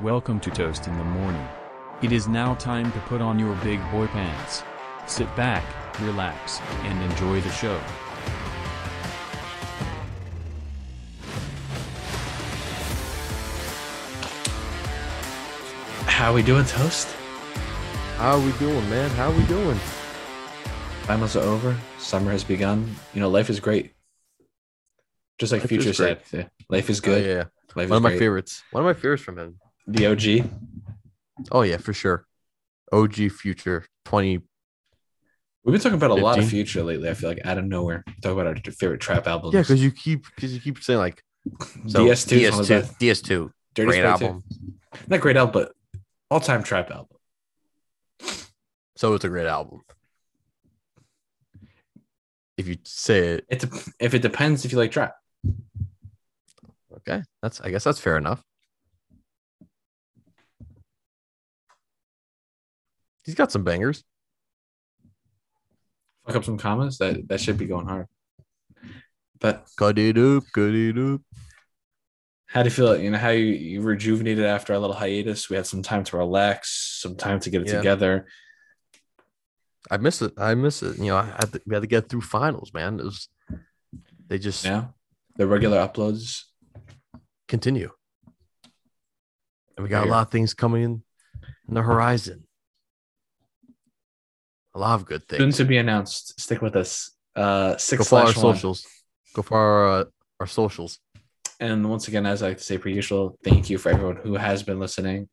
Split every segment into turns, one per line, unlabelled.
Welcome to Toast in the Morning. It is now time to put on your big boy pants. Sit back, relax, and enjoy the show.
How we doing, Toast?
How we doing, man? How we doing?
Finals are over. Summer has begun. You know, life is great. Just like
Life
Future said, yeah, life is
Oh,
good.
yeah,
Life
one of my favorites. One of my favorites from him.
The OG.
Oh yeah, for sure. OG Future twenty.
We've been talking about a lot of Future lately. I feel like out of nowhere. Talk about our favorite trap albums.
Yeah, because you keep because you keep saying like so
DS2 is one of the
DS2. DS2
Dirty
great album.
Not great album, but all time trap album.
So it's a great album. If you say it,
It dep- if it depends if you like trap.
okay, that's I guess that's fair enough. He's got some bangers.
Fuck up some commas. That that should be going hard. But
Cut it up, cut it up.
how do you feel? You know how you, you rejuvenated after our little hiatus. We had some time to relax, some time to get it
Yeah.
together.
I miss it. I miss it. You know, I had to, we had to get through finals, man. It was they just
Yeah, the regular uploads.
continue. And we got a lot of things coming in, in the horizon. A lot of good things.
Soon to be announced. Stick with us. Uh,
Go
six
for our
slash one.
socials. Go for our uh, our socials.
And once again, as I like to say per usual, thank you for everyone who has been listening.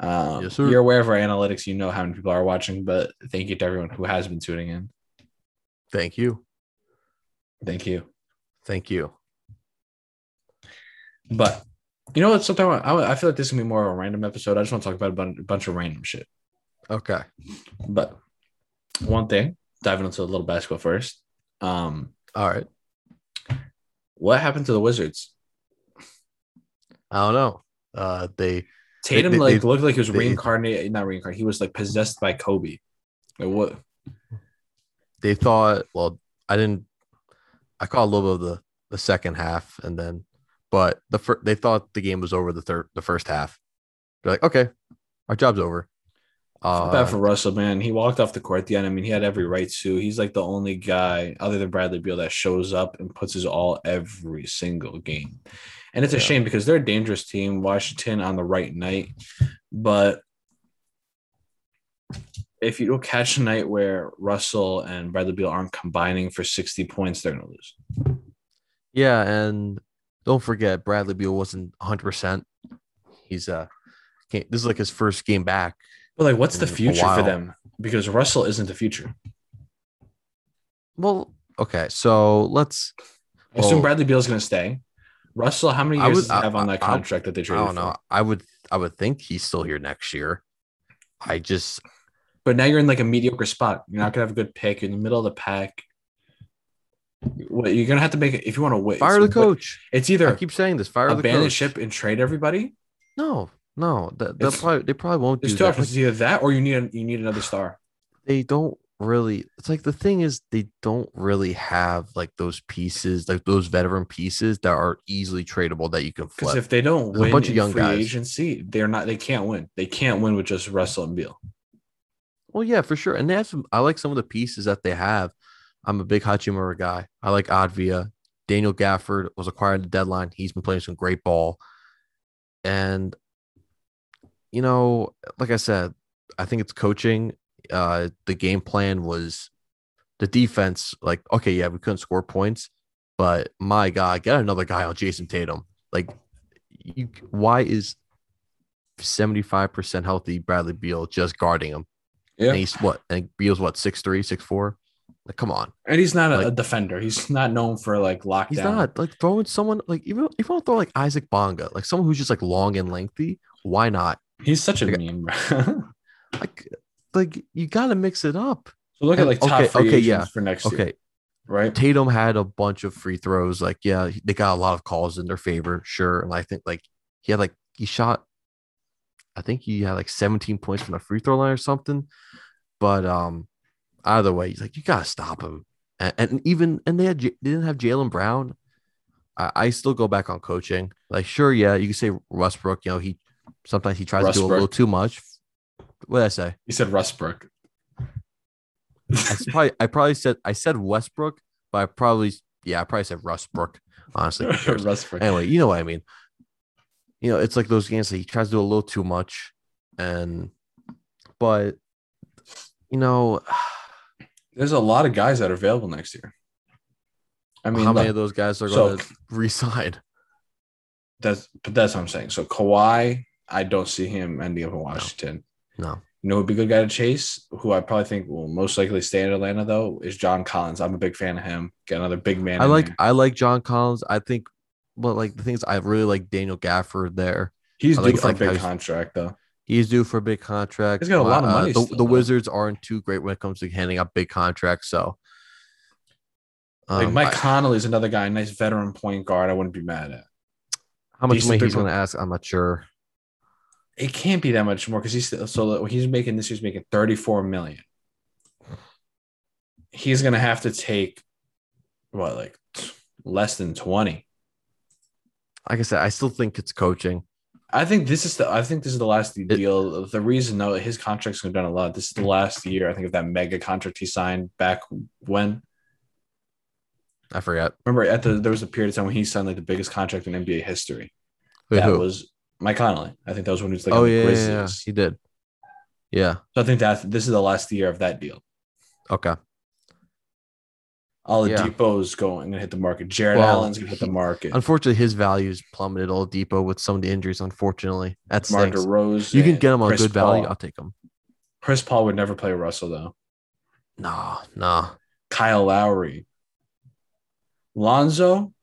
Um,
Yes, sir.
You're aware of our analytics. You know how many people are watching, but thank you to everyone who has been tuning in.
Thank you.
Thank you.
Thank you.
But you know what? Sometimes I, I feel like this is gonna be more of a random episode. I just want to talk about a bun- bunch of random shit.
Okay.
But one thing, diving into a little basketball first. Um,
All right.
what happened to the Wizards?
I don't know. Uh they
Tatum
they-
like
they-
looked like he was
they-
reincarnated, not reincarnated. He was like possessed by Kobe. Like what?
they thought, well, I didn't I caught a little bit of the the second half and then but the fir- they thought the game was over the third the first half. They're like, okay, our job's over. Uh,
bad for Russell, man. He walked off the court at the end. I mean, he had every right to. He's like the only guy other than Bradley Beal that shows up and puts his all every single game. And it's a shame because they're a dangerous team. Washington on the right night, but if you don't catch a night where Russell and Bradley Beal aren't combining for 60 points, they're gonna lose.
Yeah, and don't forget Bradley Beal wasn't 100. percent He's uh, can't, this is like his first game back.
But like, what's the
mm,
future for them? Because Russell isn't the future.
Well, okay, so let's.
I assume
Well-
Bradley Beal's gonna stay. Russell, how many years
would-
does he have on
I-
that
I-
contract that they traded?
I
traded
don't know. I would I would think he's still here next year. I just
But now you're in like a mediocre spot. You're not gonna have a good pick. You're in the middle of the pack. What you're gonna have to make it if you want to win.
fire the coach.
It's either
I
either
keep saying this. Fire the
abandon
coach.
ship and trade everybody.
No, no, that, they'll probably they probably won't do
There's two
that.
options. It's either that or you need a, you need another star.
they don't really it's like the thing is they don't really have like those pieces like those veteran pieces that are easily tradable that you can
Because if they don't
There's a
win
bunch of young
free
guys.
agency, they're not. They can't win. They can't win with just Russell and Beal.
well yeah for sure and they have some i like some of the pieces that they have i'm a big hachimura guy i like Avdija daniel gafford was acquired at the deadline he's been playing some great ball and you know like i said i think it's coaching uh the game plan was the defense like okay yeah we couldn't score points but my god get another guy on Jayson Tatum. Like you why is 75% healthy bradley beal just guarding him?
Yeah,
and he's what and beal's what six three six four? Like come on.
And he's not a,
like-
a defender. He's not known for like lockdown.
he's not. Like throwing someone like even if you want to throw like isaac bonga like someone who's just like long and lengthy why not
He's such a
Like-
meme. Bro.
like like you gotta mix it up
so look at like top
okay,
free
okay, yeah.
for next year,
okay
right?
Tatum had a bunch of free throws. Like, yeah, they got a lot of calls in their favor, sure. And I think like he had like he shot, I think he had like 17 points from the free throw line or something. But um, either way, he's like, you gotta stop him. And, and even and they had they didn't have Jaylen Brown. I, I still go back on coaching. Like, sure, yeah, you can say Westbrook, you know, he Sometimes he tries to do a little too much. What did I say?
He said Westbrook.
I probably I probably said I said Westbrook, but I probably yeah I probably said Rustbrook. Honestly, cares? Anyway, you know what I mean. You know, it's like those games that he tries to do a little too much, and but you know,
There's a lot of guys that are available next year. I mean,
how many
look,
of those guys are
so-
going to resign?
that's but that's what I'm saying. So Kawhi, I don't see him ending up in Washington.
No,
You know, who'd be a good guy to chase, who I probably think will most likely stay in Atlanta though, is John Collins. I'm a big fan of him. Get another big man.
I like
there.
I like John Collins. I think, but like the things I really like Daniel Gafford there.
He's
I
due
like-
for
like
a big contract though.
He's due for a big contract.
He's got a lot of
Uh,
money
the,
still,
the. Wizards aren't too great when it comes to handing out big contracts. So,
Like
um,
Mike
I-
Connolly is another guy, nice veteran point guard. I wouldn't be mad at.
how much
decent
money he's going to ask, I'm not sure.
It can't be that much more because he's still, so he's making this year's making 34 million. He's gonna have to take what like less than 20.
Like I said, I still think it's coaching.
I think this is the I think this is the last deal. the reason though his contract's gonna done a lot. This is the last year I think of that mega contract he signed back when.
I forget.
Remember at the there was a period of time when he signed like the biggest contract in NBA history.
Wait,
that
who?
was Mike Conley. I think that was when he was like
oh yeah, yeah, yeah, he did. Yeah.
So I think that this is the last year of that deal.
Okay.
All the Oladipo's going to hit the market. Jarrett
Well,
Allen's going to hit the market.
Unfortunately, his values plummeted Oladipo with some of the injuries. Unfortunately, that's
DeMar DeRozan.
You can get him on
Chris
good value. I'll take him.
Chris Paul would never play Russell though.
No, no.
Kyle Lowry. Lonzo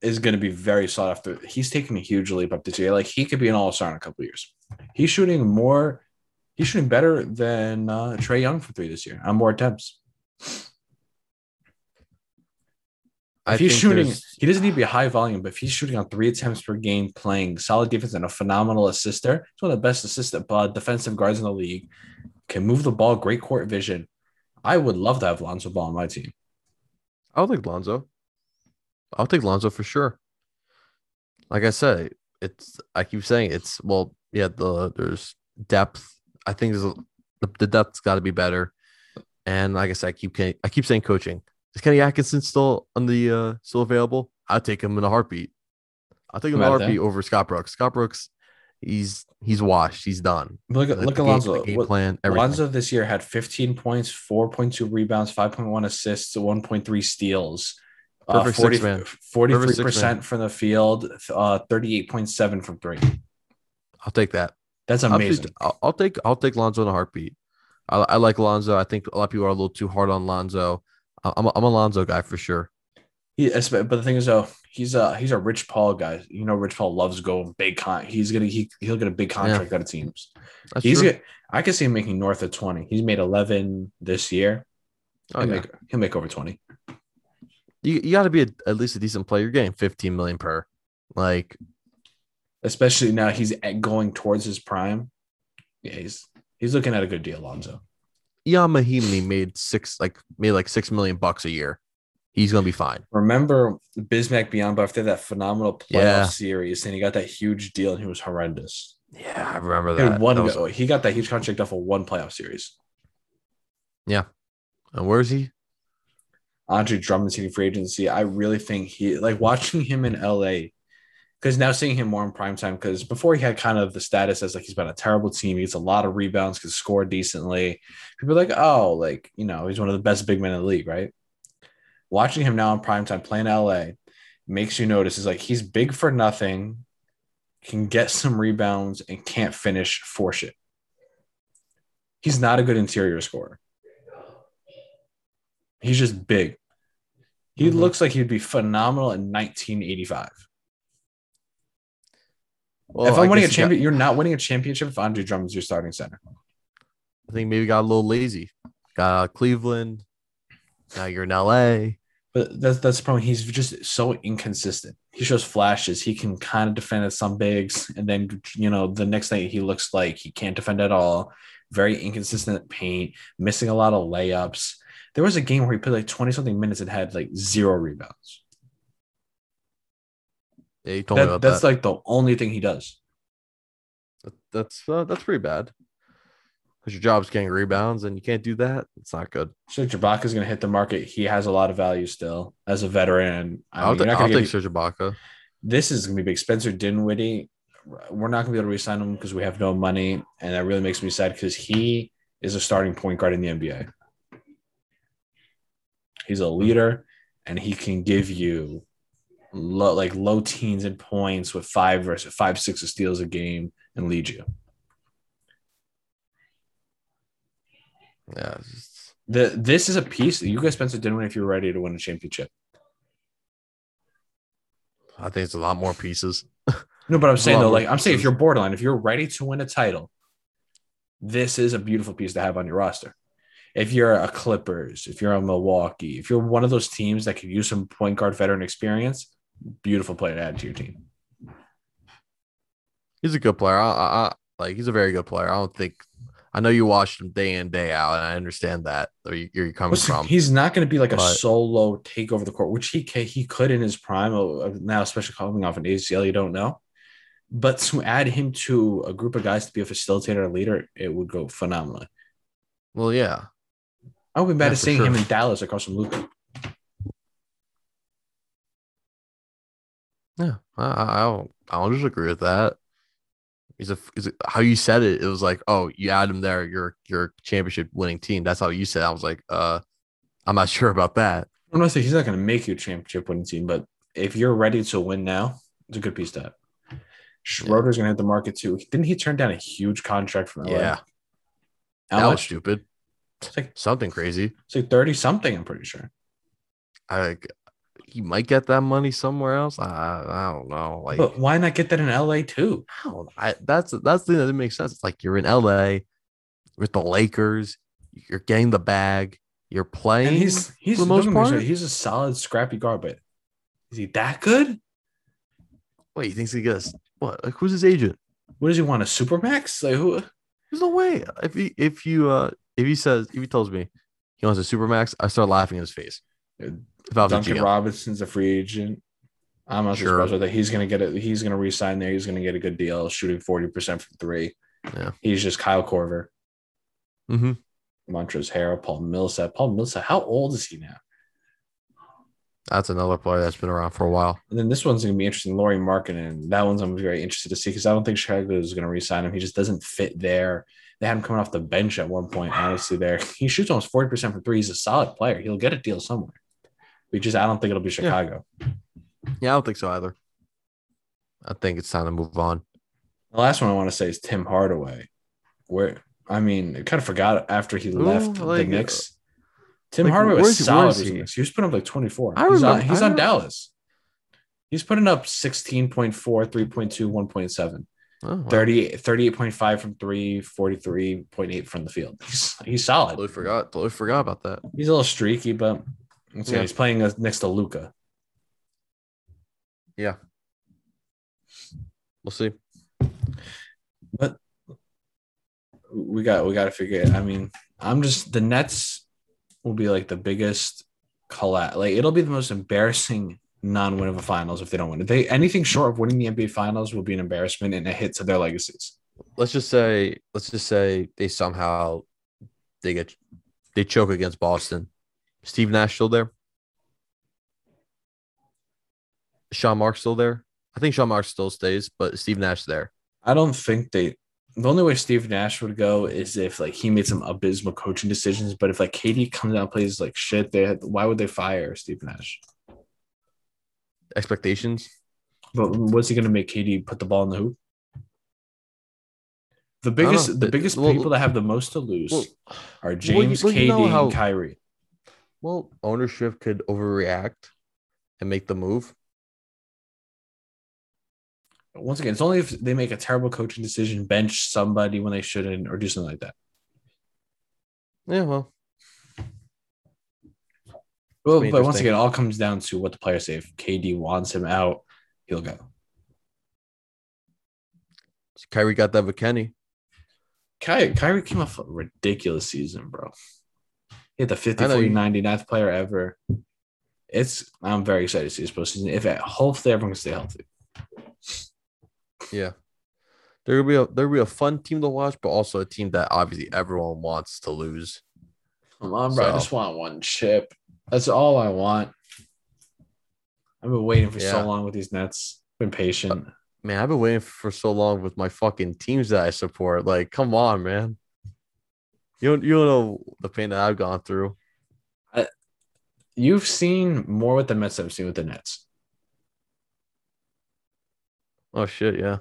is going to be very sought after. He's taking a huge leap up this year. Like he could be an all star in a couple years. He's shooting more. He's shooting better than uh, Trae Young for three this year on more attempts.
I
If he's shooting,
there's-
he doesn't need to be high volume, but if he's shooting on three attempts per game, playing solid defense and a phenomenal assister, he's one of the best assistant uh, defensive guards in the league. Can move the ball, great court vision. I would love to have Lonzo Ball on my team.
I'll take Lonzo. I'll take Lonzo for sure. Like I said, it's I keep saying it's well, yeah, the there's depth. I think there's a, the, depth's got to be better. And like I said, I keep I keep saying coaching. Is Kenny Atkinson still on the uh still available? I'll take him in a heartbeat. I'll take him in a heartbeat over Scott Brooks. Scott Brooks, he's he's washed. He's done.
Look at look at Lonzo.
game
What-
plan. Everything.
Lonzo this year had 15 points, 4.2 rebounds, 5.1 assists, 1.3 steals. Uh,
Perfect
40,
six man.
43%
six
from the field, uh, 38.7 from three.
I'll take that.
That's amazing.
take- I'll, I'll take I'll take Lonzo in a heartbeat. I, I like Lonzo. I think a lot of people are a little too hard on Lonzo. I'm a, I'm a Lonzo guy for sure.
He, but the thing is, though, he's a he's a Rich Paul guy. You know, Rich Paul loves going big con. He's gonna he he'll get a big contract out of teams.
That's
he's
true.
get, I can see him making north of twenty. He's made eleven this year.
Oh,
he'll,
yeah.
make, he'll make over twenty.
You you got to be a, at least a decent player. You're getting 15 million per. Like
Especially now he's at- going towards his prime. Yeah, he's he's looking at a good deal, Lonzo.
Ian Mahinmi made six like made like six million bucks a year. He's gonna be fine.
Remember Bismack Biyombo after that phenomenal playoff
Yeah.
series, and he got that huge deal, and he was horrendous.
Yeah, I remember that.
one,
That was-
he got that huge contract off of one playoff series.
Yeah, and where is he?
Andre Drummond's hitting free agency. I really think he like watching him in LA because now seeing him more in prime time because before he had kind of the status as like he's been a terrible team. He gets a lot of rebounds, can score decently. People like, oh, like you know, he's one of the best big men in the league, right? Watching him now in prime time playing LA makes you notice is like he's big for nothing, can get some rebounds and can't finish for shit. He's not a good interior scorer. He's just big. He
Mhm.
looks like he'd be phenomenal in 1985.
Well,
if I'm
I
winning a
he got-
champion, you're not winning a championship if Andre Drummond's your starting center.
I think maybe got a little lazy. Got uh, Cleveland. Now you're in LA.
But that's that's the problem. He's just so inconsistent. He shows flashes. He can kind of defend at some bigs, and then you know the next thing he looks like he can't defend at all. Very inconsistent paint, missing a lot of layups. There was a game where he played like 20 something minutes and had like zero rebounds.
Yeah, you told me about
that's
that.
like the only thing he does.
That, that's uh, that's pretty bad. Because your job's getting rebounds and you can't do that. It's not good.
So Ibaka's going to hit the market. He has a lot of value still as a veteran. I
I'll,
mean,
th- I'll take Serge Ibaka.
this is going to be big. Spencer Dinwiddie, we're not going to be able to resign him because we have no money, and that really makes me sad because he is a starting point guard in the NBA. He's a leader, and he can give you low, like low teens in points with five versus five, six of steals a game and lead you.
Yeah.
The this is a piece that you guys Spencer Dinwiddie if you're ready to win a championship.
I think it's a lot more pieces.
No, but I'm saying though, like I'm saying, if you're borderline, if you're ready to win a title, this is a beautiful piece to have on your roster. If you're a Clippers, if you're a Milwaukee, if you're one of those teams that could use some point guard veteran experience, beautiful player to add to your team.
He's a good player. I, I, I like he's a very good player. I don't think I know you watched him day in day out, and I understand that where you- you're coming
Listen,
from.
he's not going to be like a solo take over the court, which he ca- he could in his prime. uh, Now, especially coming off an ACL, you don't know. But to add him to a group of guys to be a facilitator, a leader, it would go phenomenally.
Well, yeah,
I would be mad
Yeah,
at seeing him in Dallas across from Luka.
yeah. I, I don't I don't disagree with that. He's a, he's a how you said it. It was like, oh, you add him there, you're you're championship winning team. That's how you said. it. I was like, uh, I'm not sure about that.
I'm not saying he's not going to make you a championship winning team, but if you're ready to win now, it's a good piece to have. Schroeder's going to hit the market too. Didn't he turn down a huge contract from LA?
Yeah,
How
that was stupid.
It's like,
Something crazy.
it's like 30 something, I'm pretty sure.
I like he might get that money somewhere else. I I don't know. Like
But why not get that in LA too?
I I, that's that's the thing that didn't sense. It's like you're in LA with the Lakers, you're getting the bag, you're playing.
And he's he's
the most
don't get me
part?
wrong, he's a solid, scrappy guard, but is he that good?
Wait, he thinks he gets what? Like who's his agent?
What does he want? A supermax? Like who?
There's no way. If he if you uh if he says if he tells me he wants a supermax, I start laughing in his face. If I was
Duncan
GM.
Robinson's a free agent. I'm not
Sure.
that. He's gonna get it. He's gonna resign there. He's gonna get a good deal, shooting 40% from three.
Yeah.
He's just Kyle Korver,
hmm
Montrezl Harrell, Paul Millsap. Paul Millsap, how old is he now?
That's another player that's been around for a while.
And then this one's gonna be interesting. Lauri Markkanen. That one's I'm very interested to see because I don't think Chicago is gonna resign him. He just doesn't fit there. They had him coming off the bench at one point. Honestly, there he shoots almost 40% from three. He's a solid player. He'll get a deal somewhere. We just I don't think it'll be Chicago.
Yeah, I don't think so either. I think it's time to move on.
The last one I want to say is Tim Hardaway. Where I mean, I kind of forgot after he
Ooh,
left
like,
the Knicks. Uh, Tim
like,
Hardaway was solid.
he?
He was putting up like 24.
I
he's on, he's on Dallas. He's putting up 16.4, 3.2, 1.7,
Oh, wow.
30, 38.5 from three, 43.8 from the field. He's, he's solid.
Totally forgot. Totally forgot about that.
He's a little streaky, but let's
Yeah.
he's playing next to Luka.
Yeah. We'll see.
But we got we got to figure it. I mean, I'm just the Nets will be like the biggest collapse. Like it'll be the most embarrassing non-win of a finals if they don't win it. They anything short of winning the NBA finals will be an embarrassment and a hit to their legacies.
Let's just say, let's just say they somehow they get they choke against Boston. Steve Nash still there. Sean Marks still there. I think Sean Marks still stays, but Steve Nash there.
I don't think they. The only way Steve Nash would go is if like he made some abysmal coaching decisions. But if like KD comes out and plays like shit, they why would they fire Steve Nash?
Expectations.
But what's he going to make KD put the ball in the hoop? The
don't know.
biggest, the
The-
biggest
well-
people that have the most to lose
Well,
are James,
well, you
KD,
know how-
and Kyrie.
well, ownership could overreact and make the move.
Once again, it's only if they make a terrible coaching decision, bench somebody when they shouldn't, or do something like that.
Yeah, well,
Well, but once again, it all comes down to what the players say. If KD wants him out, he'll go.
Kyrie got that with Kenny.
Ky- Kyrie came off a ridiculous season, bro. He had the 50,
I
40,
you-
99th player ever. It's I'm very excited to see his postseason. If it, hopefully everyone can stay healthy.
Yeah. There will be a there will be a fun team to watch, but also a team that obviously everyone wants to lose.
Come on, bro. I just want one chip. That's all I want. I've been waiting for
Yeah.
so long with these Nets. Been patient.
Man, I've been waiting for so long with my fucking teams that I support. Like, come on, man. You don't you don't know the pain that I've gone through.
You've seen more with the Mets than I've seen with the Nets.
Oh shit, yeah.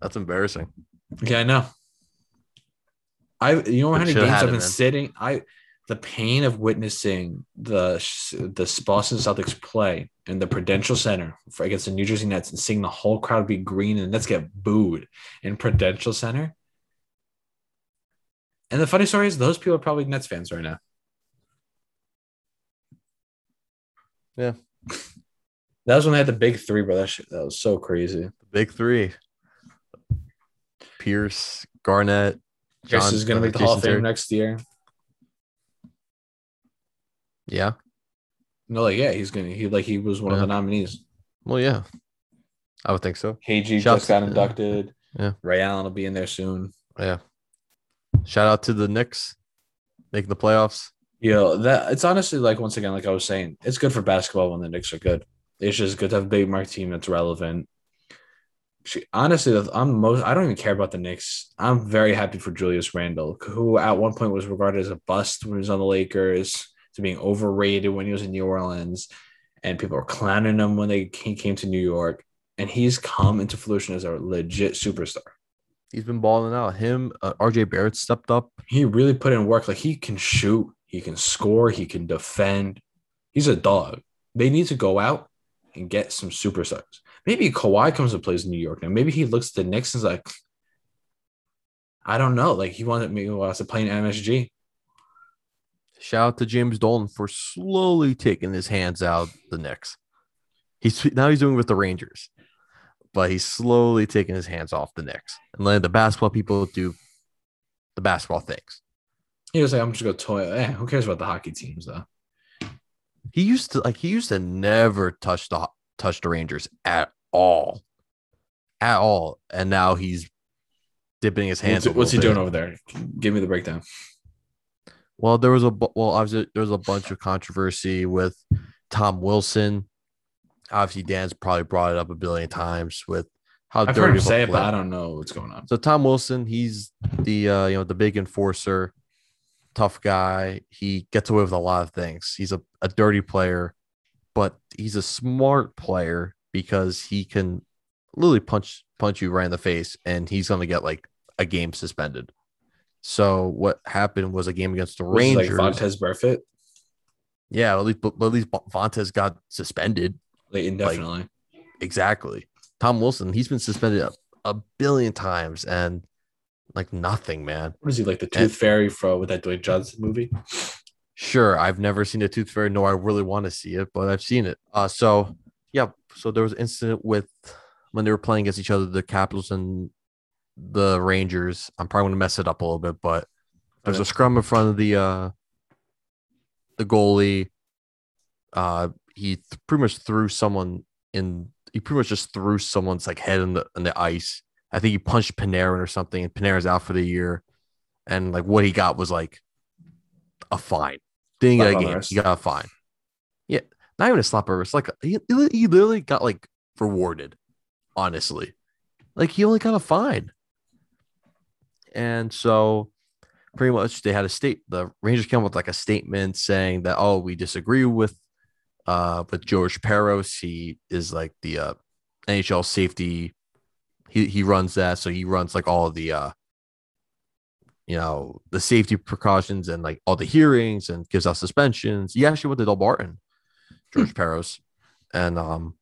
That's embarrassing.
Yeah, I know. I you know how many games I've been
man.
sitting. I the pain of witnessing the the Boston Celtics play in the Prudential Center for against the New Jersey Nets and seeing the whole crowd be green and the Nets get booed in Prudential Center. And the funny story is, those people are probably Nets fans right now.
Yeah.
That was when they had the big three, bro. That shit, that was so crazy.
The big three. Pierce, Garnett, John-
is going to
uh,
make the Hall of Fame next year.
Yeah.
No, like yeah, he's gonna. He like he was one of the nominees.
Well, yeah. I would think so.
KG
Shouts-
just got inducted.
Yeah.
Ray Allen will be in there soon.
Yeah. Shout out to the Knicks making the playoffs.
You know, that it's honestly like once again, like I was saying, it's good for basketball when the Knicks are good. It's just good to have a big mark team that's relevant. She, honestly, I'm most I don't even care about the Knicks. I'm very happy for Julius Randle, who at one point was regarded as a bust when he was on the Lakers, to being overrated when he was in New Orleans, and people were clowning him when they came, to New York. And he's come into fruition as a legit superstar.
He's been balling out. Him, uh, RJ Barrett stepped up.
he really put in work. Like he can shoot, he can score, he can defend. He's a dog. They need to go out and get some superstars. Maybe Kawhi comes and plays in New York now. Maybe he looks at the Knicks and is like, I don't know. Like he wanted me wants to play in MSG.
Shout out to James Dolan for slowly taking his hands out the Knicks. He's now he's doing it with the Rangers, but he's slowly taking his hands off the Knicks and letting the basketball people do the basketball things.
He was like, I'm just gonna toy. Eh, who cares about the hockey teams though?
He used to like he used to never touch the touch the Rangers at all, at all, and now he's dipping his hands.
What's, what's he doing over there? Give me the breakdown.
Well, there was a well, obviously there was a bunch of controversy with Tom Wilson. Obviously, Dan's probably brought it up a billion times with how
I've heard him say it, but I don't know what's going on.
So Tom Wilson, he's the uh, you know the big enforcer, tough guy. He gets away with a lot of things. He's a, a dirty player, but he's a smart player because he can literally punch punch you right in the face, and he's gonna get like a game suspended. So what happened was a game against the
it
Rangers.
like Vontaze Burfict,
Yeah, at least but, at least Vontaze got suspended.
like indefinitely.
Exactly. Tom Wilson, he's been suspended a, a billion times and like nothing, man.
what is he like the
And-
Tooth Fairy from with that Dwayne Johnson movie?
Sure, I've never seen a tooth fairy, nor I really want to see it, but I've seen it. Uh so yeah, so there was an incident with when they were playing against each other, the Capitals and the Rangers. I'm probably gonna mess it up a little bit, but there's a scrum in front of the uh the goalie. Uh he th- pretty much threw someone in he pretty much just threw someone's like head in the in the ice. I think he punched Panarin or something, and Panarin's out for the year. And like what he got was like a fine. Didn't get a game. He got a fine. Yeah, not even a slap on It's. Like he, he literally got like rewarded. Honestly, like he only got a fine. And so pretty much they had a state the Rangers came with like a statement saying that oh we disagree with uh with George Parros. He is like the uh NHL safety. He he runs that, so he runs like all the uh you know the safety precautions and like all the hearings and gives out suspensions. He actually went to Delbarton, George Parros, and um,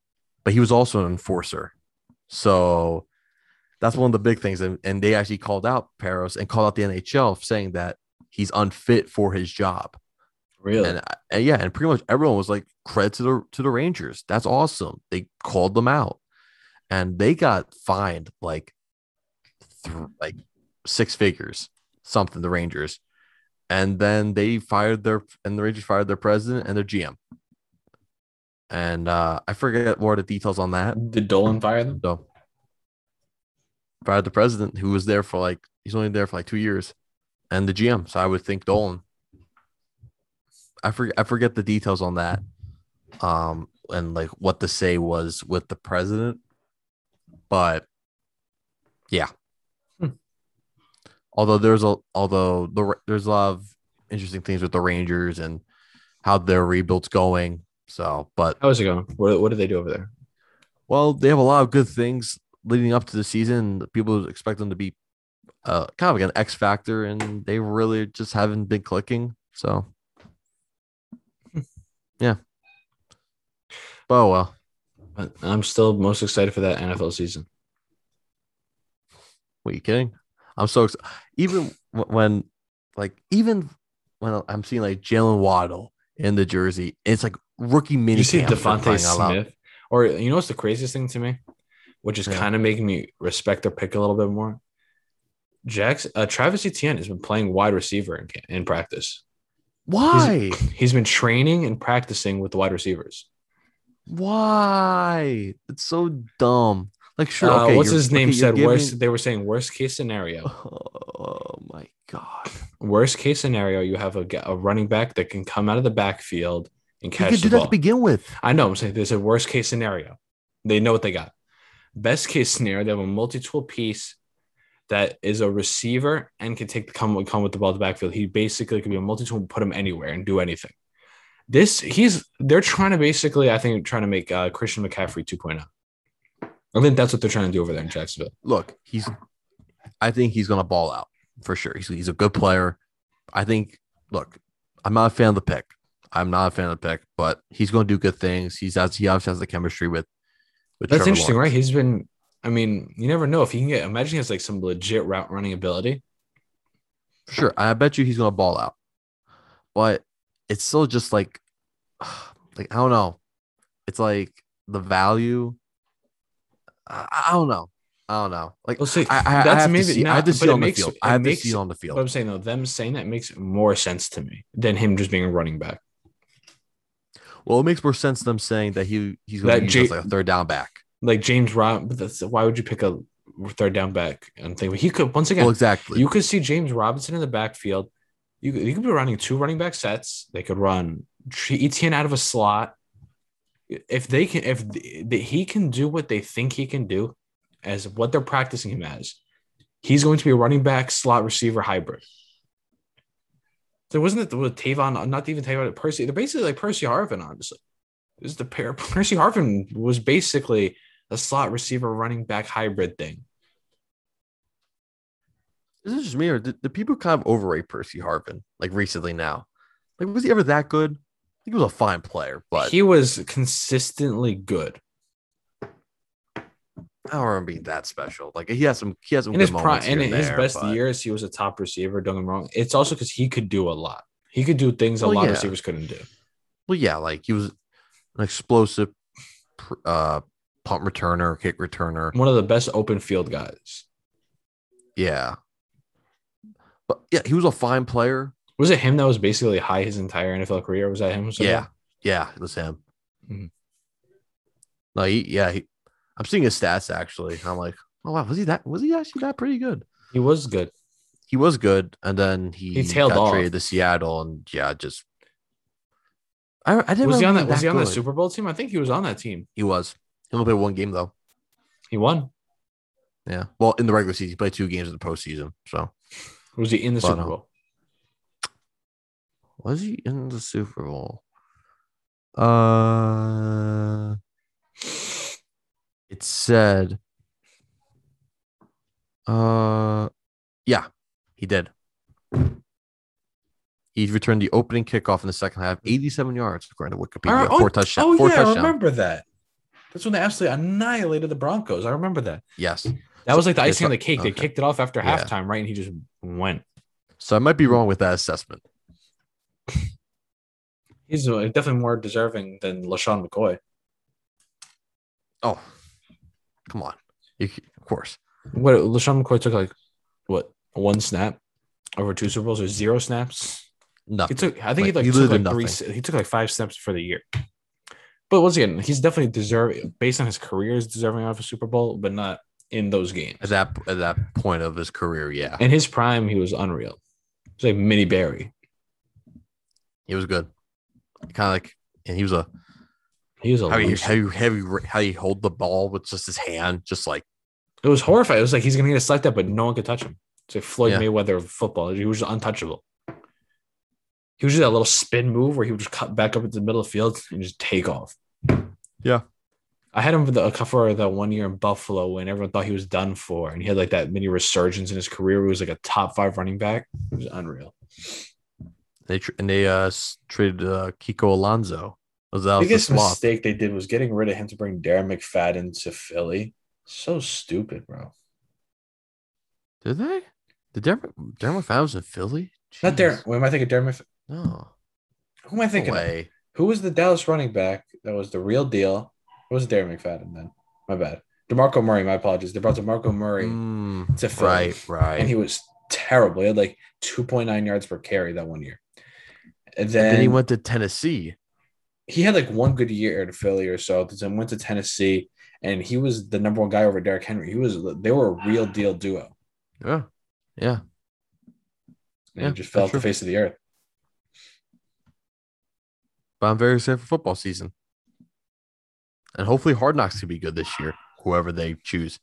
but he was also an enforcer. So that's one of the big things. And, and they actually called out Parros and called out the NHL saying that he's unfit for his job.
Really?
And, and yeah, and pretty much everyone was like, credit to the to the Rangers. That's awesome. They called them out, and they got fined like th- like six figures, something. The Rangers, and then they fired their and the Rangers fired their president and their GM. And uh, I forget more of the details on that.
Did Dolan fire them?
So fired the president who was there for like he's only there for like two years, and the GM. So I would think Dolan. I forget I forget the details on that, um, and like what the say was with the president, but yeah.
Hmm.
Although there's a although the there's a lot of interesting things with the Rangers and how their rebuild's going. So, but
How's it going? What, what do they do over there?
well, they have a lot of good things leading up to the season. People expect them to be uh, kind of like an X factor, and they really just haven't been clicking. So, yeah. Oh well,
But I'm still most excited for that NFL season.
what are you kidding? I'm so excited. Even when, like, even when I'm seeing like Jaylen Waddle in the jersey, it's like rookie mini.
You see DeVonta
crying out loud.
Smith? Or you know what's the craziest thing to me? Which is
Yeah.
kind of making me respect their pick a little bit more. Jackson, uh, Travis Etienne has been playing wide receiver in, in practice.
Why?
He's been training and practicing with the wide receivers.
Why? It's so dumb. Like, sure.
Uh,
okay,
what's his name
okay,
said? Worst. They were saying worst case scenario.
Oh my god.
Worst case scenario, you have a, a running back that can come out of the backfield and catch
could
the
do that
ball.
to begin with.
I know. I'm saying there's a worst case scenario. They know what they got. Best case scenario, they have a multi-tool piece that is a receiver and can take the come come with the ball to the backfield. He basically could be a multi-tool, put him anywhere and do anything. This he's they're trying to basically, I think, trying to make uh, Christian McCaffrey 2.0. I think that's what they're trying to do over there in Jacksonville.
Look, he's. I think he's gonna ball out for sure. He's he's a good player. I think. Look, I'm not a fan of the pick. I'm not a fan of the pick, but he's gonna do good things. He's as he obviously has the chemistry with.
That's
Trevor
interesting,
Lawrence.
right? He's been. I mean, you never know if he can get. Imagine he has like some legit route running ability.
For sure. I bet you he's gonna ball out. But it's still just like like I don't know. It's like the value. I, I don't know. I don't know. Like
Well, see,
I, I, I
that's
have
maybe
to see. I
not-
have to see on the
makes-
field. I have
makes-
to see on the
But
field.
I'm saying though, them saying that makes more sense to me than him just being a running back.
Well, it makes more sense them saying that he he's going to use
J-
like a third down back.
Like James Rob, why would you pick a third down back and think he could once again
Well, exactly.
you could see James Robinson in the backfield. You could, you could be running two running back sets. They could run Etienne out of a slot. If they can, if the, he can do what they think he can do, as what they're practicing him as, he's going to be a running back slot receiver hybrid. There wasn't it with Tavon, uh, not even Tavon, Percy. They're basically like Percy Harvin, honestly. Is the pair. Percy Harvin was basically a slot receiver running back hybrid thing.
Is it just me or did, did people kind of overrate Percy Harvin like recently now? Like, was he ever that good? I think he was a fine player, but
he was consistently good.
I don't remember being that special. Like he has some, he has some
in his prime, in his
there,
best
but-
years, he was a top receiver. Don't get me wrong. It's also because he could do a lot. He could do things a
Well,
lot of receivers couldn't do.
Well, yeah, like he was an explosive uh punt returner, kick returner.
One of the best open field guys.
Yeah. But yeah, he was a fine player.
Was it him that was basically high his entire NFL career? Was that him? So
Yeah. Yeah, it was him.
Mhm.
No, he, yeah, he, I'm seeing his stats actually. I'm like, oh wow, was he that? Was he actually that pretty good?
he was good.
He was good, and then he,
He tailed
got
off.
traded to Seattle, and yeah, just I, I didn't
Was he on
remember
that? Was he on that. Super Bowl team? I think he was on that team.
He was. He only played one game though.
He won.
Yeah. Well, in the regular season, he played two games in the postseason. So
Was he in the
But,
Super
uh,
Bowl?
was he in the Super Bowl? Uh, it said, uh, yeah, he did. He returned the opening kickoff in the second half, 87 yards, according to Wikipedia.
oh,
four touchdowns.
oh
four
yeah, I remember that. That's when they absolutely annihilated the Broncos. I remember that.
Yes.
That was like the icing on the cake. They kicked it off after
Yeah.
halftime, right? And he just went.
So I might be wrong with that assessment.
He's uh, definitely more deserving than LeSean McCoy.
Oh, come on. You, of course.
What LeSean McCoy took like what one snap over two Super Bowls or zero snaps?
Nothing.
He took I think he
Like,
like
he
took like three he took like five snaps for the year. But once again, he's definitely deserving based on his career is deserving of a Super Bowl, but not in those games.
At that at that point of his career, yeah,
In his prime, he was unreal. He was like mini Barry.
he was good. Kind of like, and he was a
He was a
how he how you how you how you hold the ball with just his hand, just like
It was horrifying. It was like he's gonna get a select that, but no one could touch him. It's like Floyd
Yeah.
Mayweather of football. He was just untouchable. He was just that little spin move where he would just cut back up into the middle of the field and just take off.
Yeah.
I had him for the for that one year in Buffalo when everyone thought he was done for, and he had like that mini resurgence in his career. Where he was like a top five running back. It was unreal.
they and they uh traded uh, Kiko Alonso. Was that was the
biggest mistake they did was getting rid of him to bring Darren McFadden to Philly. So stupid, bro.
Did they? Did Darren, Darren McFadden was in Philly?
Not Darren. What am I thinking? Darren McFadden.
No.
Who am I
No
thinking? of? Who was the Dallas running back that was the real deal? It was Darren McFadden then. My bad. DeMarco Murray, my apologies. They brought DeMarco Murray
Mm,
to Philly.
right, right.
And he was terrible. He had like 2.9 yards per carry that one year. And
And
then,
then he went to Tennessee.
He had like one good year in Philly or so. Then went to Tennessee and he was the number one guy over Derrick Henry. He was they were a real deal duo.
Yeah. Yeah.
And
Yeah,
he just fell off the face of the earth.
But I'm very excited for football season. And hopefully Hard Knocks can be good this year, whoever they choose.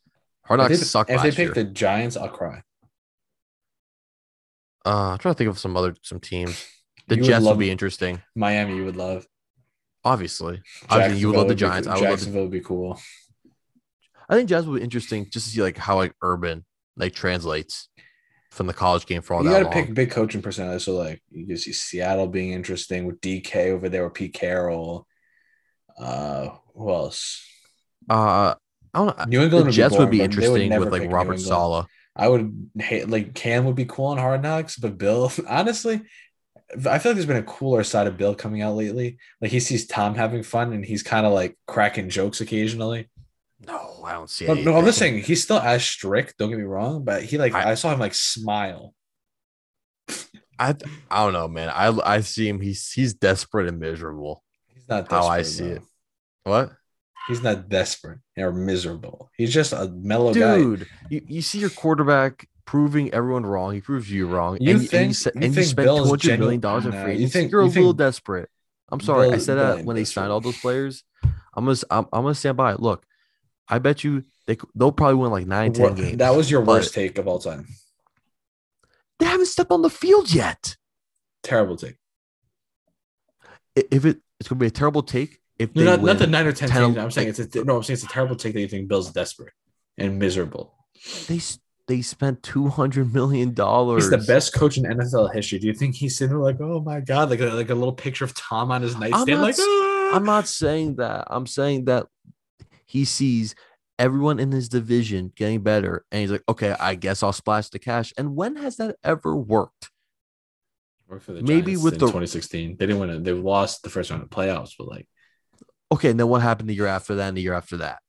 Hard
If
Knocks
they,
sucked
if they pick
year.
the Giants, I'll cry.
uh, I'm trying to think of some other some teams. The
You would
Jets will be interesting.
Miami, you would love.
Obviously. Obviously, you would love the
Jacksonville
Giants.
Be,
I would love the,
Jacksonville would be cool.
I think Jets would be interesting just to see like how like urban like translates from the college game for all
you
that You
got to pick big coaching personalities. So like you can see Seattle being interesting with DK over there with Pete Carroll. Uh, who else?
Uh, I don't know.
New England
The
would
Jets
be
would be
boring, but they would
interesting
never
with like Robert Saleh.
I would hate like Cam would be cool on Hard Knocks, but Bill, honestly, I feel like there's been a cooler side of Bill coming out lately. Like he sees Tom having fun and he's kind of like cracking jokes occasionally.
No, I don't see it.
no, I'm just saying he's still as strict. Don't get me wrong, but he like
I-
I, saw him like smile.
I I don't know, man. I I see him. He's he's desperate and miserable.
He's not
How I see
though.
it. What,
He's not desperate or miserable. He's just a mellow guy.
dude? You, you see your quarterback proving everyone wrong. He proves you wrong.
You
and, and
think-
you, se-
you
and you
think
spent
Bill
two hundred million dollars in free
you think-
You're a
you
little desperate. I'm sorry. I said that when they signed all those players. I'm gonna I'm, I'm gonna stand by it. Look, I bet you they they'll probably win like nine, ten games.
That was your worst take of all time.
They haven't stepped on the field yet.
Terrible take.
If it it's gonna be a terrible take if
No, not, not the nine or ten.
10
teams. I'm saying it's a, no. I'm saying it's a terrible take that you think Bill's desperate and miserable.
they they spent two hundred million dollars.
He's the best coach in NFL history. Do you think he's sitting there like, oh my god, like a, like a little picture of Tom on his nightstand,
not
like, "Ah."
I'm not saying that. I'm saying that he sees everyone in his division getting better, and he's like, okay, I guess I'll splash the cash. And when has that ever worked?
Worked for the
maybe with
in
the-
2016. They didn't win it. They lost the first round of playoffs, but like,
Okay, and then what happened the year after that and the year after that?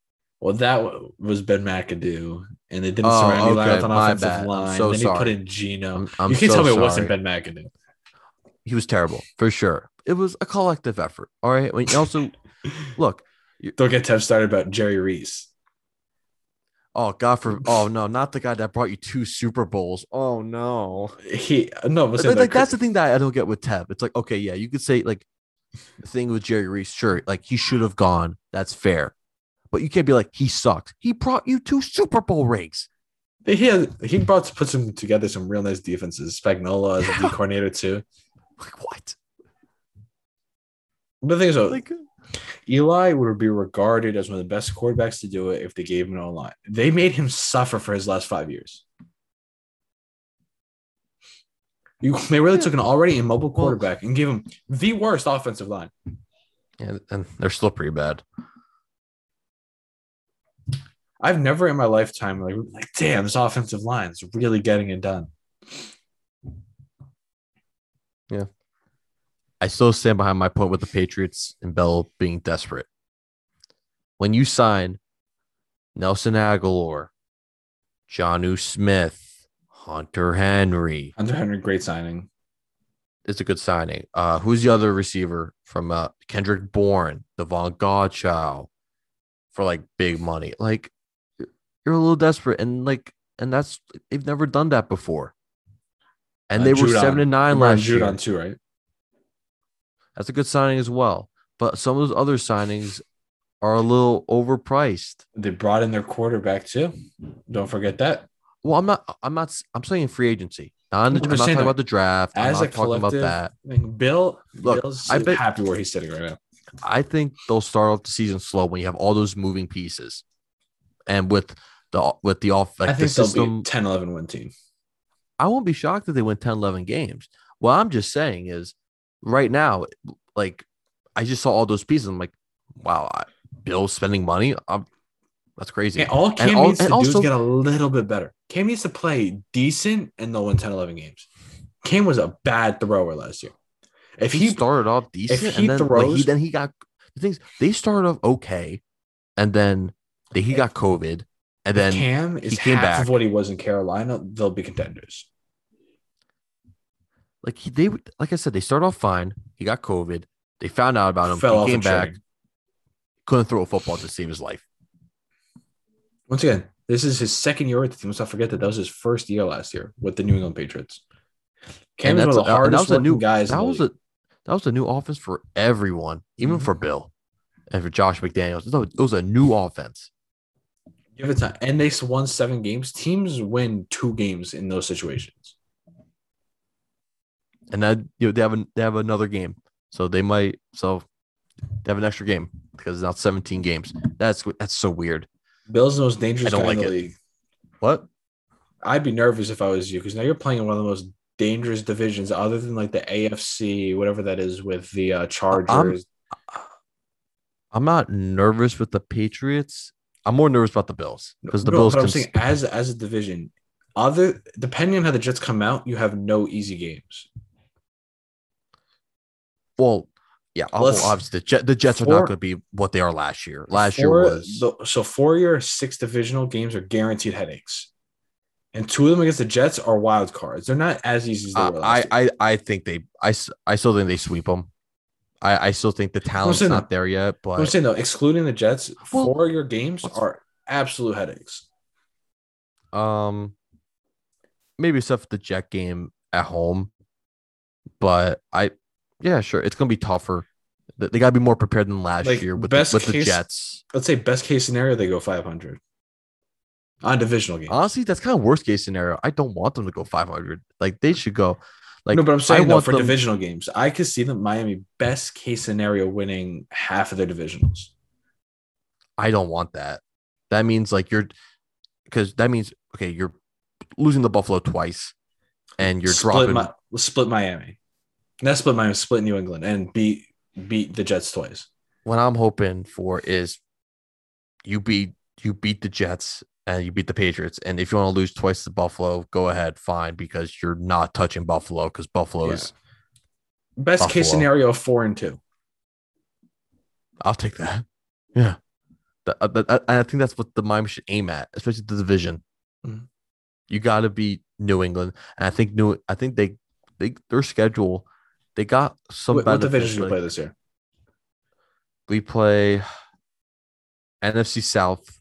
Well, that was Ben McAdoo, and they didn't
Oh,
surround Eli
okay,
with an
my
offensive
bad.
Line.
so
then he put in Gino.
I'm, I'm
you can't
so
tell me
sorry.
it wasn't Ben McAdoo.
He was terrible for sure. It was a collective effort. All right. Mean, also, look.
Don't get Tev started about Jerry Reese.
Oh God, for oh no, not the guy that brought you two Super Bowls. Oh no.
He no, but
Like, like, that's the thing that I don't get with Tev. It's like, okay, yeah, you could say like the thing with Jerry Reese, sure, like he should have gone. That's fair. But you can't be like, he sucked. He brought you two Super Bowl rings.
he had he brought to put some together some real nice defenses. Spagnuolo as a D coordinator too.
Like what?
But the thing is, though,
Like
Eli would be regarded as one of the best quarterbacks to do it if they gave him an line. They made him suffer for his last five years. You, they really
Yeah.
took an already immobile
Well-
quarterback and gave him the worst offensive line.
and, and they're still pretty bad.
I've never in my lifetime like, like damn, this offensive line is really getting it done. Yeah.
I still stand behind my point with the Patriots and Bell being desperate. When you sign Nelson Agholor, Jonnu Smith, Hunter Henry,
Hunter Henry, great signing.
it's a good signing. Uh, who's the other receiver from uh, Kendrick Bourne, Davon Godchaux for like big money? Like you're a little desperate, and like, and that's they've never done that before. And
Uh,
they were
Judon.
seven and nine
We're
last year.
Judon too, right?
That's a good signing as well. But some of those other signings are a little overpriced.
They brought in their quarterback too. Don't forget that.
Well, I'm not. I'm not. I'm saying free agency. Not in the,
I'm
I'm not talking about the draft. As I'm
As a
talking about that.
Bill,
Look,
Bill's
I bet-
happy where he's sitting right now.
I think they'll start off the season slow when you have all those moving pieces, and with the with the off like
I
the
think they'll
system.
be 10, 11 win team.
I won't be shocked if they win 10, 11 games. What I'm just saying is, right now, like I just saw all those pieces. I'm like, wow, I, Bill's spending money. I'm, that's crazy.
And all Cam
all-
needs to
and
do
also-
is get a little bit better. Cam needs to play decent and they'll win 10, 11 games. Cam was a bad thrower last year. If
he,
he
started off decent,
he
and then like, he then he got the things. They started off okay, and then he got COVID, and then
Cam is
came
half
back.
of what he was in Carolina, they'll be contenders.
like he, they like I said, they started off fine. He got COVID. They found out about him.
Fell
he came back,
training.
couldn't throw a football to save his life.
Once again, this is his second year with the team. Let's not forget that that was his first year last year with the New England Patriots. Cam is one of the
that's a- and
hardest
that was a new
guys.
That was
league.
a that was a new offense for everyone, even
Mhm.
for Bill and for Josh McDaniels. It was a new offense.
Give it time. And they won seven games. Teams win two games in those situations.
and that you know they have an, they have another game, so they might so they have an extra game because it's not 17 games. That's that's so weird.
Bill's the most dangerous
I don't like
in the
it.
league.
What?
I'd be nervous if I was you because now you're playing in one of the most dangerous divisions other than like the AFC, whatever that is, with the uh, Chargers.
I'm not nervous with the Patriots. I'm more nervous about the Bills because the
No,
Bills
but I'm saying as as a division, other depending on how the Jets come out, you have no easy games.
well, yeah, well, obviously the Jet, the Jets are not going to be what they are last year. Last year
Four-
was
the, so four year six divisional games are guaranteed headaches, and two of them against the Jets are wild cards. They're not as easy as they
Uh,
were
I,
year.
I I think they I I still think they sweep them. I, I still think the talent's not
that.
there yet, But I'm
saying though, excluding the Jets,
Well,
four of your games are absolute headaches.
um maybe except for the Jet game at home. But I yeah, sure. It's gonna be tougher. They, they gotta be more prepared than last
Like,
year with,
best
the, with the Jets.
Let's say best case scenario, they go 500 on divisional games.
Honestly, that's kind of worst case scenario. I don't want them to go 500. Like they should go. Like
no, but I'm
I
saying though, for
them-
divisional games, I could see them Miami best case scenario winning half of their divisionals.
I don't want that. That means like you're because that means okay, you're losing the Buffalo twice, and you're
split
dropping.
Mi- split Miami. Not split Miami, split New England, and beat beat the Jets twice.
what I'm hoping for is you beat you beat the Jets and you beat the Patriots, and if you want to lose twice to Buffalo, go ahead, fine, because you're not touching Buffalo because Buffalo's.
Best case scenario, four and two.
I'll take that. Yeah, That- uh, that- that- I think that's what the Miami should aim at, especially the division.
Mhm.
You got to beat New England, and I think New. I think they they their schedule. They got some
What, what division do you play this year?
we play NFC South,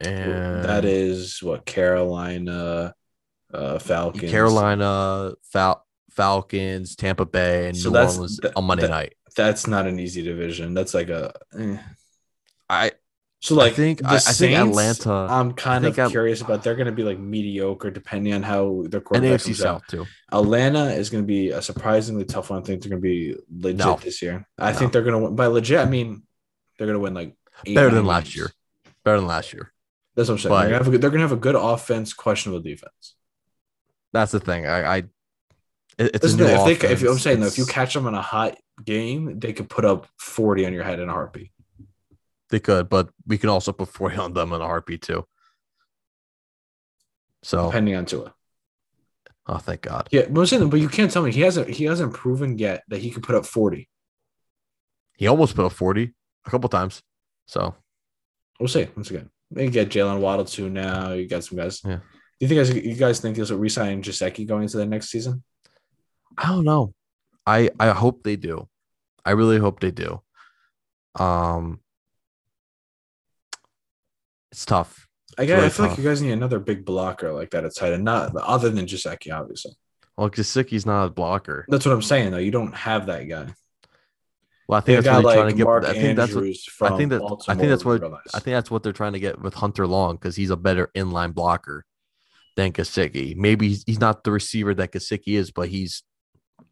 and
that is what Carolina, uh, Falcons,
Carolina, Fal- Falcons, Tampa Bay, and
So
New
that's-
Orleans
that-
on Monday
that-
night.
That's not an easy division. That's like a. eh.
I
So like I
think-
the
I- I think Atlanta-
I'm kind of
At-
curious about. They're going to be like mediocre depending on how their
and
quarterback
AFC
comes out.
Too.
Atlanta is going to be a surprisingly tough one. I think they're going to be legit
No.
this year. I
No.
think they're going to win. By legit, I mean they're going to win like
Better than last
games.
year. Better than last year.
That's what I'm saying.
But-
they're going to have a good, they're to have a good offense, questionable defense.
That's the thing. I, I it- it's
Listen,
a new
if, they, if. I'm saying though, if you catch them in a hot game, they could put up 40 on your head in a heartbeat.
they could, but we can also put 40 on them in a heartbeat too. So,
depending on Tua.
oh, thank God.
Yeah, but I'm saying, but you can't tell me he hasn't he hasn't proven yet that he could put up 40.
He almost put up 40 a couple times. So,
We'll see once again. Maybe get Jaylen Waddle too now. You got some guys.
Yeah.
Do you think guys you guys think he'll resign Gesicki going into the next season?
I don't know. I I hope they do. I really hope they do. Um it's tough.
I, guess,
really
I feel
tough.
like you guys need another big blocker like that at tight end, not other than Gesicki, obviously.
Well, Gesicki's not a blocker.
That's what I'm saying though. You don't have that guy.
Well, I think that's
got
what they're
like
trying to get.
Mark
I think that's what I think that I think that's what. I think that's what they're trying to get with Hunter Long because he's a better inline blocker than Gesicki. Maybe he's, he's not the receiver that Gesicki is, but he's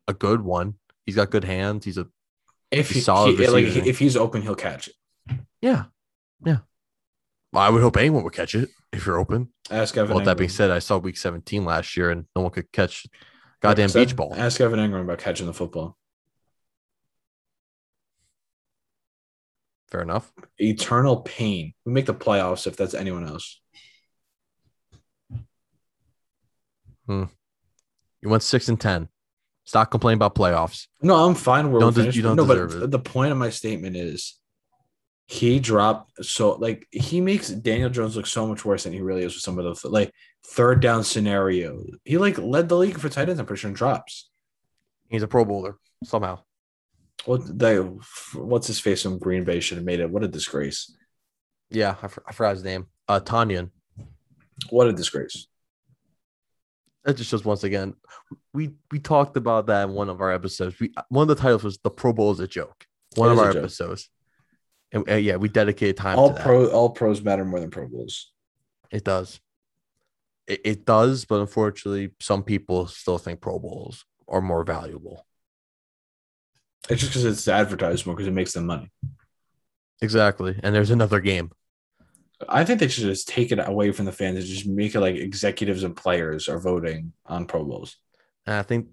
a good one. He's got good hands. He's a
if he,
solid
he- like
receiver.
if he's open, he'll catch it.
yeah, yeah. Well, I would hope anyone would catch it if you're open.
Ask Evan.
Well, that being said, I saw Week 17 last year and no one could catch goddamn
Like I said,
beach ball.
Ask Evan Engram about catching the football.
Fair enough.
Eternal pain. We make the playoffs if that's anyone else. Hmm.
You went six and ten. Stop complaining about playoffs.
No, I'm fine where
Don't des- you don't
no,
deserve
but
it.
the point of my statement is he dropped so like he makes Daniel Jones look so much worse than he really is with some of the like third down scenario. He like led the league for tight ends. I'm pretty sure drops.
He's a Pro Bowler somehow.
What the what's his face from Green Bay should have made it. What a disgrace.
Yeah, I, for, I forgot his name. Uh, Tonyan.
What a disgrace.
That just shows once again. We we talked about that in one of our episodes. We one of the titles was the Pro Bowl is a joke. One
It
of our episodes. And uh, yeah, we dedicated time
All
to that.
pro all pros matter more than Pro Bowls.
It does. It, it does, but unfortunately, some people still think Pro Bowls are more valuable.
It's just because it's advertised more because it makes them money.
Exactly. And there's another game.
I think they should just take it away from the fans and just make it like executives and players are voting on Pro Bowls.
And I think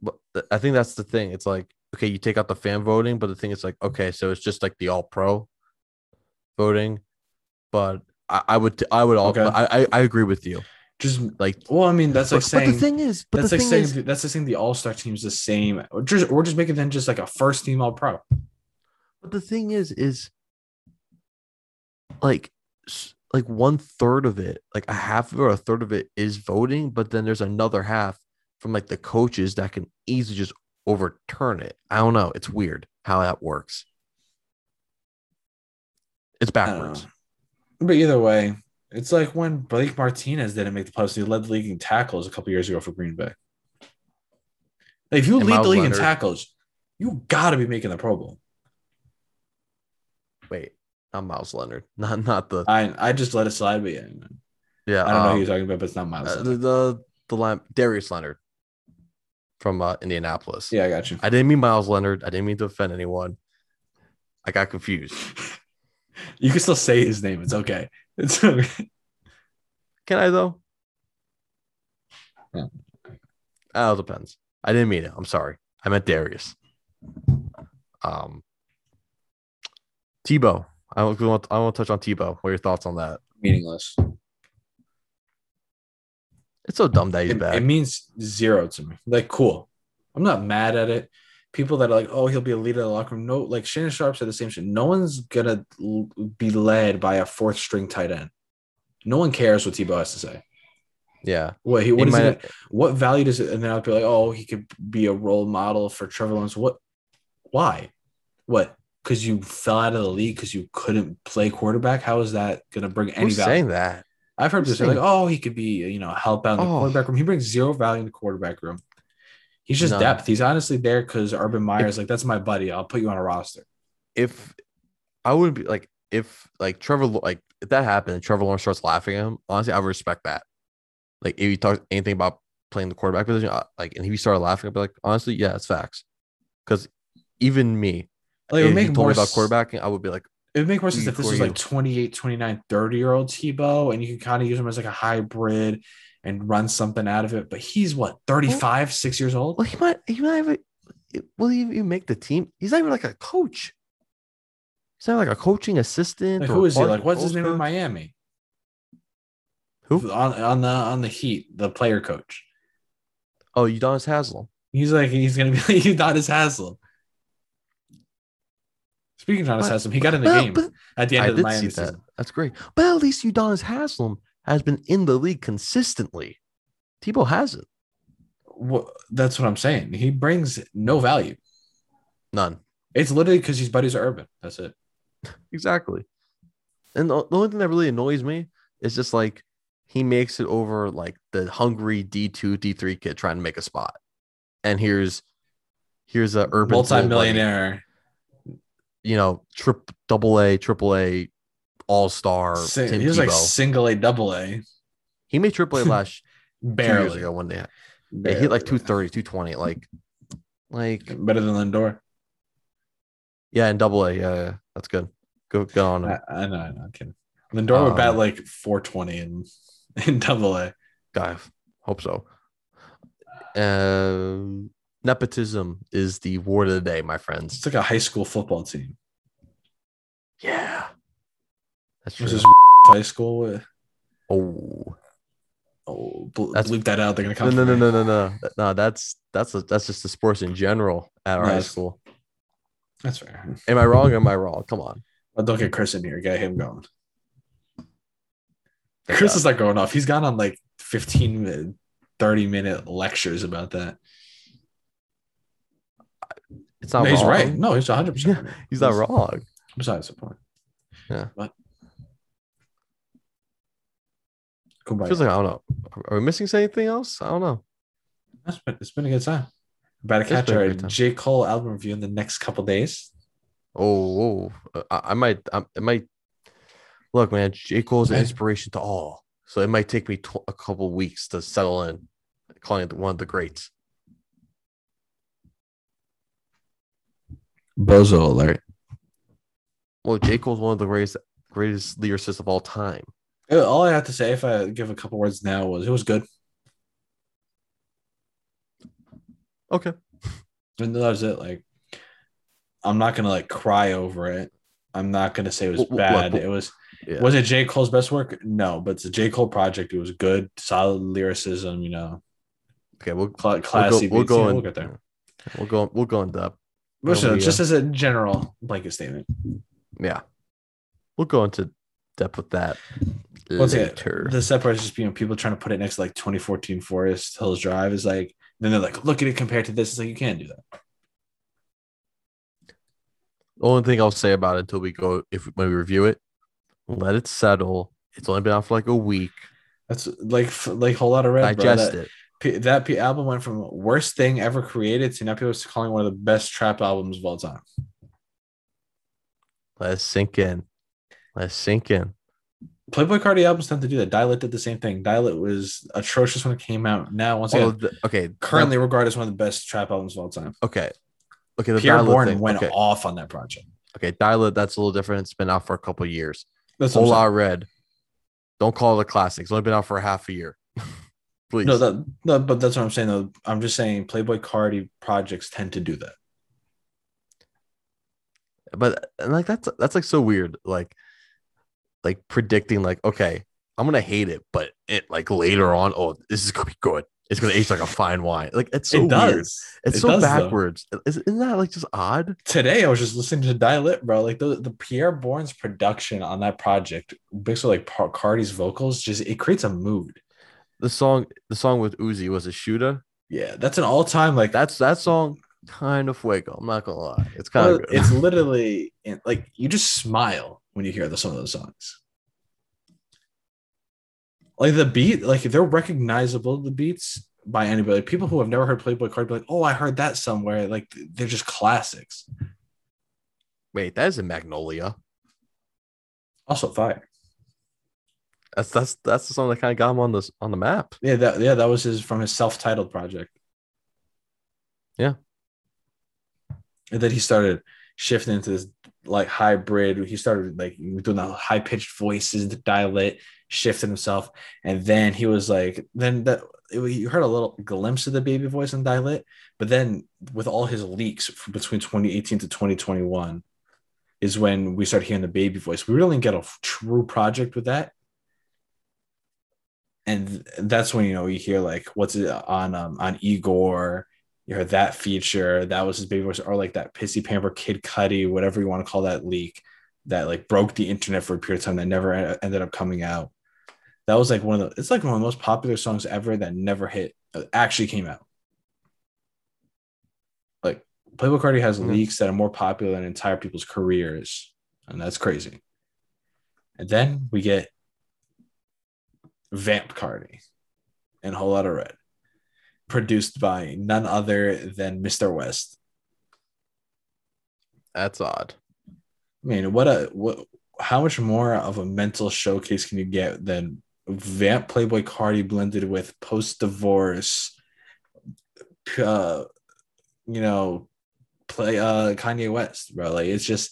I think that's the thing. It's like, okay, you take out the fan voting, but the thing is like, okay, so it's just like the all pro voting. But I, I would I would all
Okay.
I, I I agree with you.
Just
Like
well, I mean, that's like
but, but
saying
the thing is, but
that's
the
like
thing
saying
is,
that's like saying the All Star team is the same. Or just we're just making them just like a first team All Pro.
but the thing is, is like like one third of it, like a half of it or a third of it is voting, but then there's another half from like the coaches that can easily just overturn it. I don't know. It's weird how that works. It's backwards.
But either way, it's like when Blake Martinez didn't make the playoffs. He led the league in tackles a couple years ago for Green Bay. Like, if you
And
lead
Miles
the league
Leonard.
in tackles, you got to be making the Pro Bowl.
Wait, not Miles Leonard, not not the
I I just let it slide, but yeah,
yeah.
I don't know
um,
who you're talking about, but it's not Miles.
uh,
Leonard.
the the the line, Darius Leonard from uh, Indianapolis.
yeah, I got you.
I didn't mean Miles Leonard. I didn't mean to offend anyone. I got confused.
You can still say his name. It's okay. It's okay.
Can I though?
Yeah.
Oh, it depends. I didn't mean it. I'm sorry. I meant Darius. Um, Tebow. I want, I want, I want to touch on Tebow. What are your thoughts on that?
meaningless.
It's so dumb that he's
It,
back.
it means zero to me. Like, cool. I'm not mad at it. People that are like, oh, he'll be a leader of the locker room. No, like Shannon Sharpe said the same shit. No one's gonna be led by a fourth string tight end. No one cares what Tebow has to say.
yeah.
What he
He might-
it? What value does it? And then I'll be like, oh, he could be a role model for Trevor Lawrence. What? Why? What? Because you fell out of the league because you couldn't play quarterback. How is that gonna bring any
Who's
value?
saying that?
I've heard people say like, oh, he could be, you know, help out in the
Oh.
quarterback room. He brings zero value in the quarterback room. He's just
None.
depth. He's honestly there because Urban Meyer's like, that's my buddy. I'll put you on a roster.
if I wouldn't be like if like Trevor like if that happened and Trevor Lawrence starts laughing at him, honestly, I would respect that. Like if he talks anything about playing the quarterback position, I- like and if he started laughing, I'd be like, honestly, yeah, it's facts. Because even me,
Like, it
if
would make more
about quarterbacking, I would be like,
It would make more sense if this was
you?
like 28, 29, 30 year old Tebow and you can kind of use him as like a hybrid and run something out of it. But he's what, 35, six years old?
well, he might, he might have, a, will he even make the team? He's not even like a coach. He's not like a coaching assistant.
Like, who is he? Like, what's his
coach
name in. Miami?
Who?
On, on the on the Heat, the player coach.
Oh, Udonis Haslem.
He's like he's gonna be like Udonis Haslem. Speaking of Udonis Haslem, he got in the
Well,
game at the end
I
of the Miami
that.
season.
That's great. But at least Udonis Haslem has been in the league consistently. Tebow hasn't.
What, that's what I'm saying. He brings no value.
None.
It's literally because his buddies are urban. That's it.
Exactly. And the, the only thing that really annoys me is just like he makes it over like the hungry D2, D3 kid trying to make a spot. And here's here's a urban
multi-millionaire,
you know, trip double A, triple A, all star.
Sing, he was like single A, double A.
He made triple A last
barely
years ago one day. Yeah, he hit like 230, 220, like like
better than Lindor.
Yeah, in double A. Yeah, yeah, that's good. Go go on.
I, I know, I know, I'm kidding. Lindor um, would bat like 420 in in double A.
Guy, hope so. Um, nepotism is the word of the day, my friends.
It's like a high school football team.
Yeah,
that's true. This is high school. With...
Oh,
oh, ble- that's, bleep that out. They're gonna come.
No, no, no, no, no, no. No, that's that's a, that's just the sports in general at our high school.
That's fair.
Am I wrong? am I wrong? Come on.
Well, don't get Chris in here. Get him going. Chris is not going off. He's gone on like 15, 30 minute lectures about that.
It's not
no,
he's
right. No, he's 100%.
Yeah, he's not wrong.
Besides the point.
Yeah.
But
Feels like I don't know. Are we missing anything else? I don't know.
That's been, it's been a good time. About to catch our J. Cole album review in the next couple days.
Oh, oh. I, I, might. I, it might. Look, man. J. Cole's an inspiration to all, so it might take me tw- a couple weeks to settle in. Calling it one of the greats.
Bozo alert.
Well, J. Cole's one of the greatest greatest lyricists of all time.
All I have to say, if I give a couple words now, was it was good.
Okay.
And that was it. Like, I'm not gonna like cry over it. I'm not gonna say it was bad. it was. Yeah. Was it J Cole's best work? No, but it's a J Cole project. It was good, solid lyricism. You know.
Okay, we'll
Cl- classy.
We'll go. We'll, go
in,
we'll get there. We'll go. We'll go in depth.
So, just uh, as a general blanket statement.
Yeah, we'll go into depth with that
Once later. Again, the separation is just you know people trying to put it next to like 2014 Forest Hills Drive is like then they're like look at it compared to this. It's like you can't do that.
The only thing I'll say about it until we go if when we review it, let it settle. It's only been out for like a week.
That's like like Whole Lotta Red.
Digest
bro.
it.
That, that album went from worst thing ever created to now people are calling one of the best trap albums of all time.
Let's sink in. Let's sink in.
Playboi Carti albums tend to do that. Die Lit did the same thing. Die Lit was atrocious when it came out. Now, once again,
the, okay,
currently regarded as one of the best trap albums of all time.
Okay, okay.
The Pi'erre Bourne went okay. off on that project.
Okay, Die Lit. That's a little different. It's been out for a couple years. That's Lot Red. Don't call it a classic. It's only been out for half a year. Please.
No, that, no, but that's what I'm saying. Though I'm just saying, Playboi Carti projects tend to do that.
But and like that's that's like so weird. Like like predicting like okay i'm gonna hate it but it like later on oh this is gonna be good. It's gonna age like a fine wine. Like it's so it does. weird it's it so does, backwards. Is, isn't that like just odd?
Today i was just listening to Die Lit bro. Like the, the Pi'erre Bourne's production on that project basically like carti's vocals just it creates a mood.
The song the song with uzi was a shooter?
Yeah that's an all-time like
that's that song kind of fuego i'm not gonna lie. It's kind well, of
it's literally like you just smile when you hear the, some of those songs. Like the beat, like they're recognizable, the beats by anybody. People who have never heard Playboi Carti be like, oh, I heard that somewhere. Like they're just classics.
Wait, that is a Magnolia.
Also fire.
That's that's that's the song that kind of got him on this on the map.
Yeah, that yeah, that was his from his self-titled project.
Yeah.
And then he started shifting into this like hybrid. He started like doing the high pitched voices, the Die Lit, shifting himself, and then he was like, then that you heard a little glimpse of the baby voice in Die Lit, but then with all his leaks between 2018 to 2021 is when we started hearing the baby voice. We really get a true project with that. And that's when you know you hear like what's it on um on Igor you heard that feature. That was his baby voice, or like that pissy pamper Kid Cudi, whatever you want to call that leak that like broke the internet for a period of time that never ended up coming out. That was like one of the. It's like one of the most popular songs ever that never hit. Uh, actually came out. Like Playboi Carti has mm-hmm. leaks that are more popular than entire people's careers, and that's crazy. And then we get Vamp Carti and a Whole Lotta Red, produced by none other than Mr. West.
That's odd.
I mean, what a what? How much more of a mental showcase can you get than Vamp Playboi Carti blended with post divorce, uh, you know, play uh Kanye West, bro? Like it's just,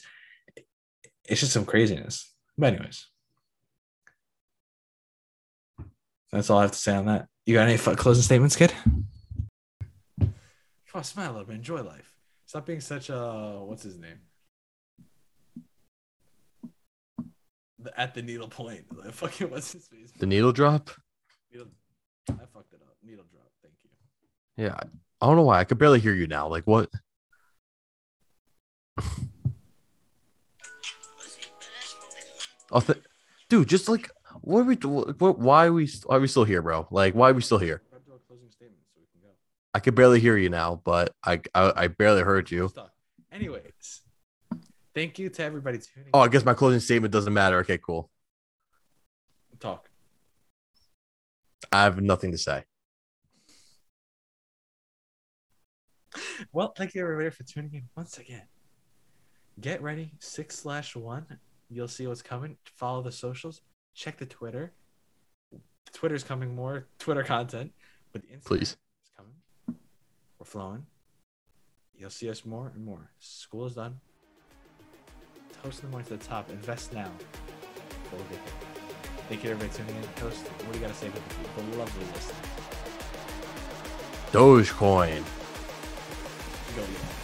it's just some craziness. But anyways, that's all I have to say on that. You got any fu- closing statements, kid? Come on, smile a little bit. Enjoy life. Stop being such a what's his name? The, at the needle point. Like, fucking what's his face?
The needle drop.
Needle, I fucked it up. Needle drop. Thank you.
Yeah, I don't know why. I could barely hear you now. Like what? oh, th- dude, just like what are we? What, why are we? Why are we still here, bro? Like, why are we still here?
Grab to a closing statement so we can go.
I could barely hear you now, but I I, I barely heard you.
Anyways, thank you to everybody tuning.
Oh, I guess my closing statement doesn't matter. Okay, cool.
talk.
I have nothing to say.
Well, thank you everybody for tuning in once again. Get ready, six slash one. You'll see what's coming. Follow the socials. Check the Twitter. Twitter's coming more Twitter content, but the Instagram
Please.
is coming. We're flowing. You'll see us more and more. School is done. Toast in the morning to the top. Invest now. Before we get there. Thank you everybody tuning in. Toast, what do you gotta say for the, the lovely listeners?
Dogecoin.
Go, yeah.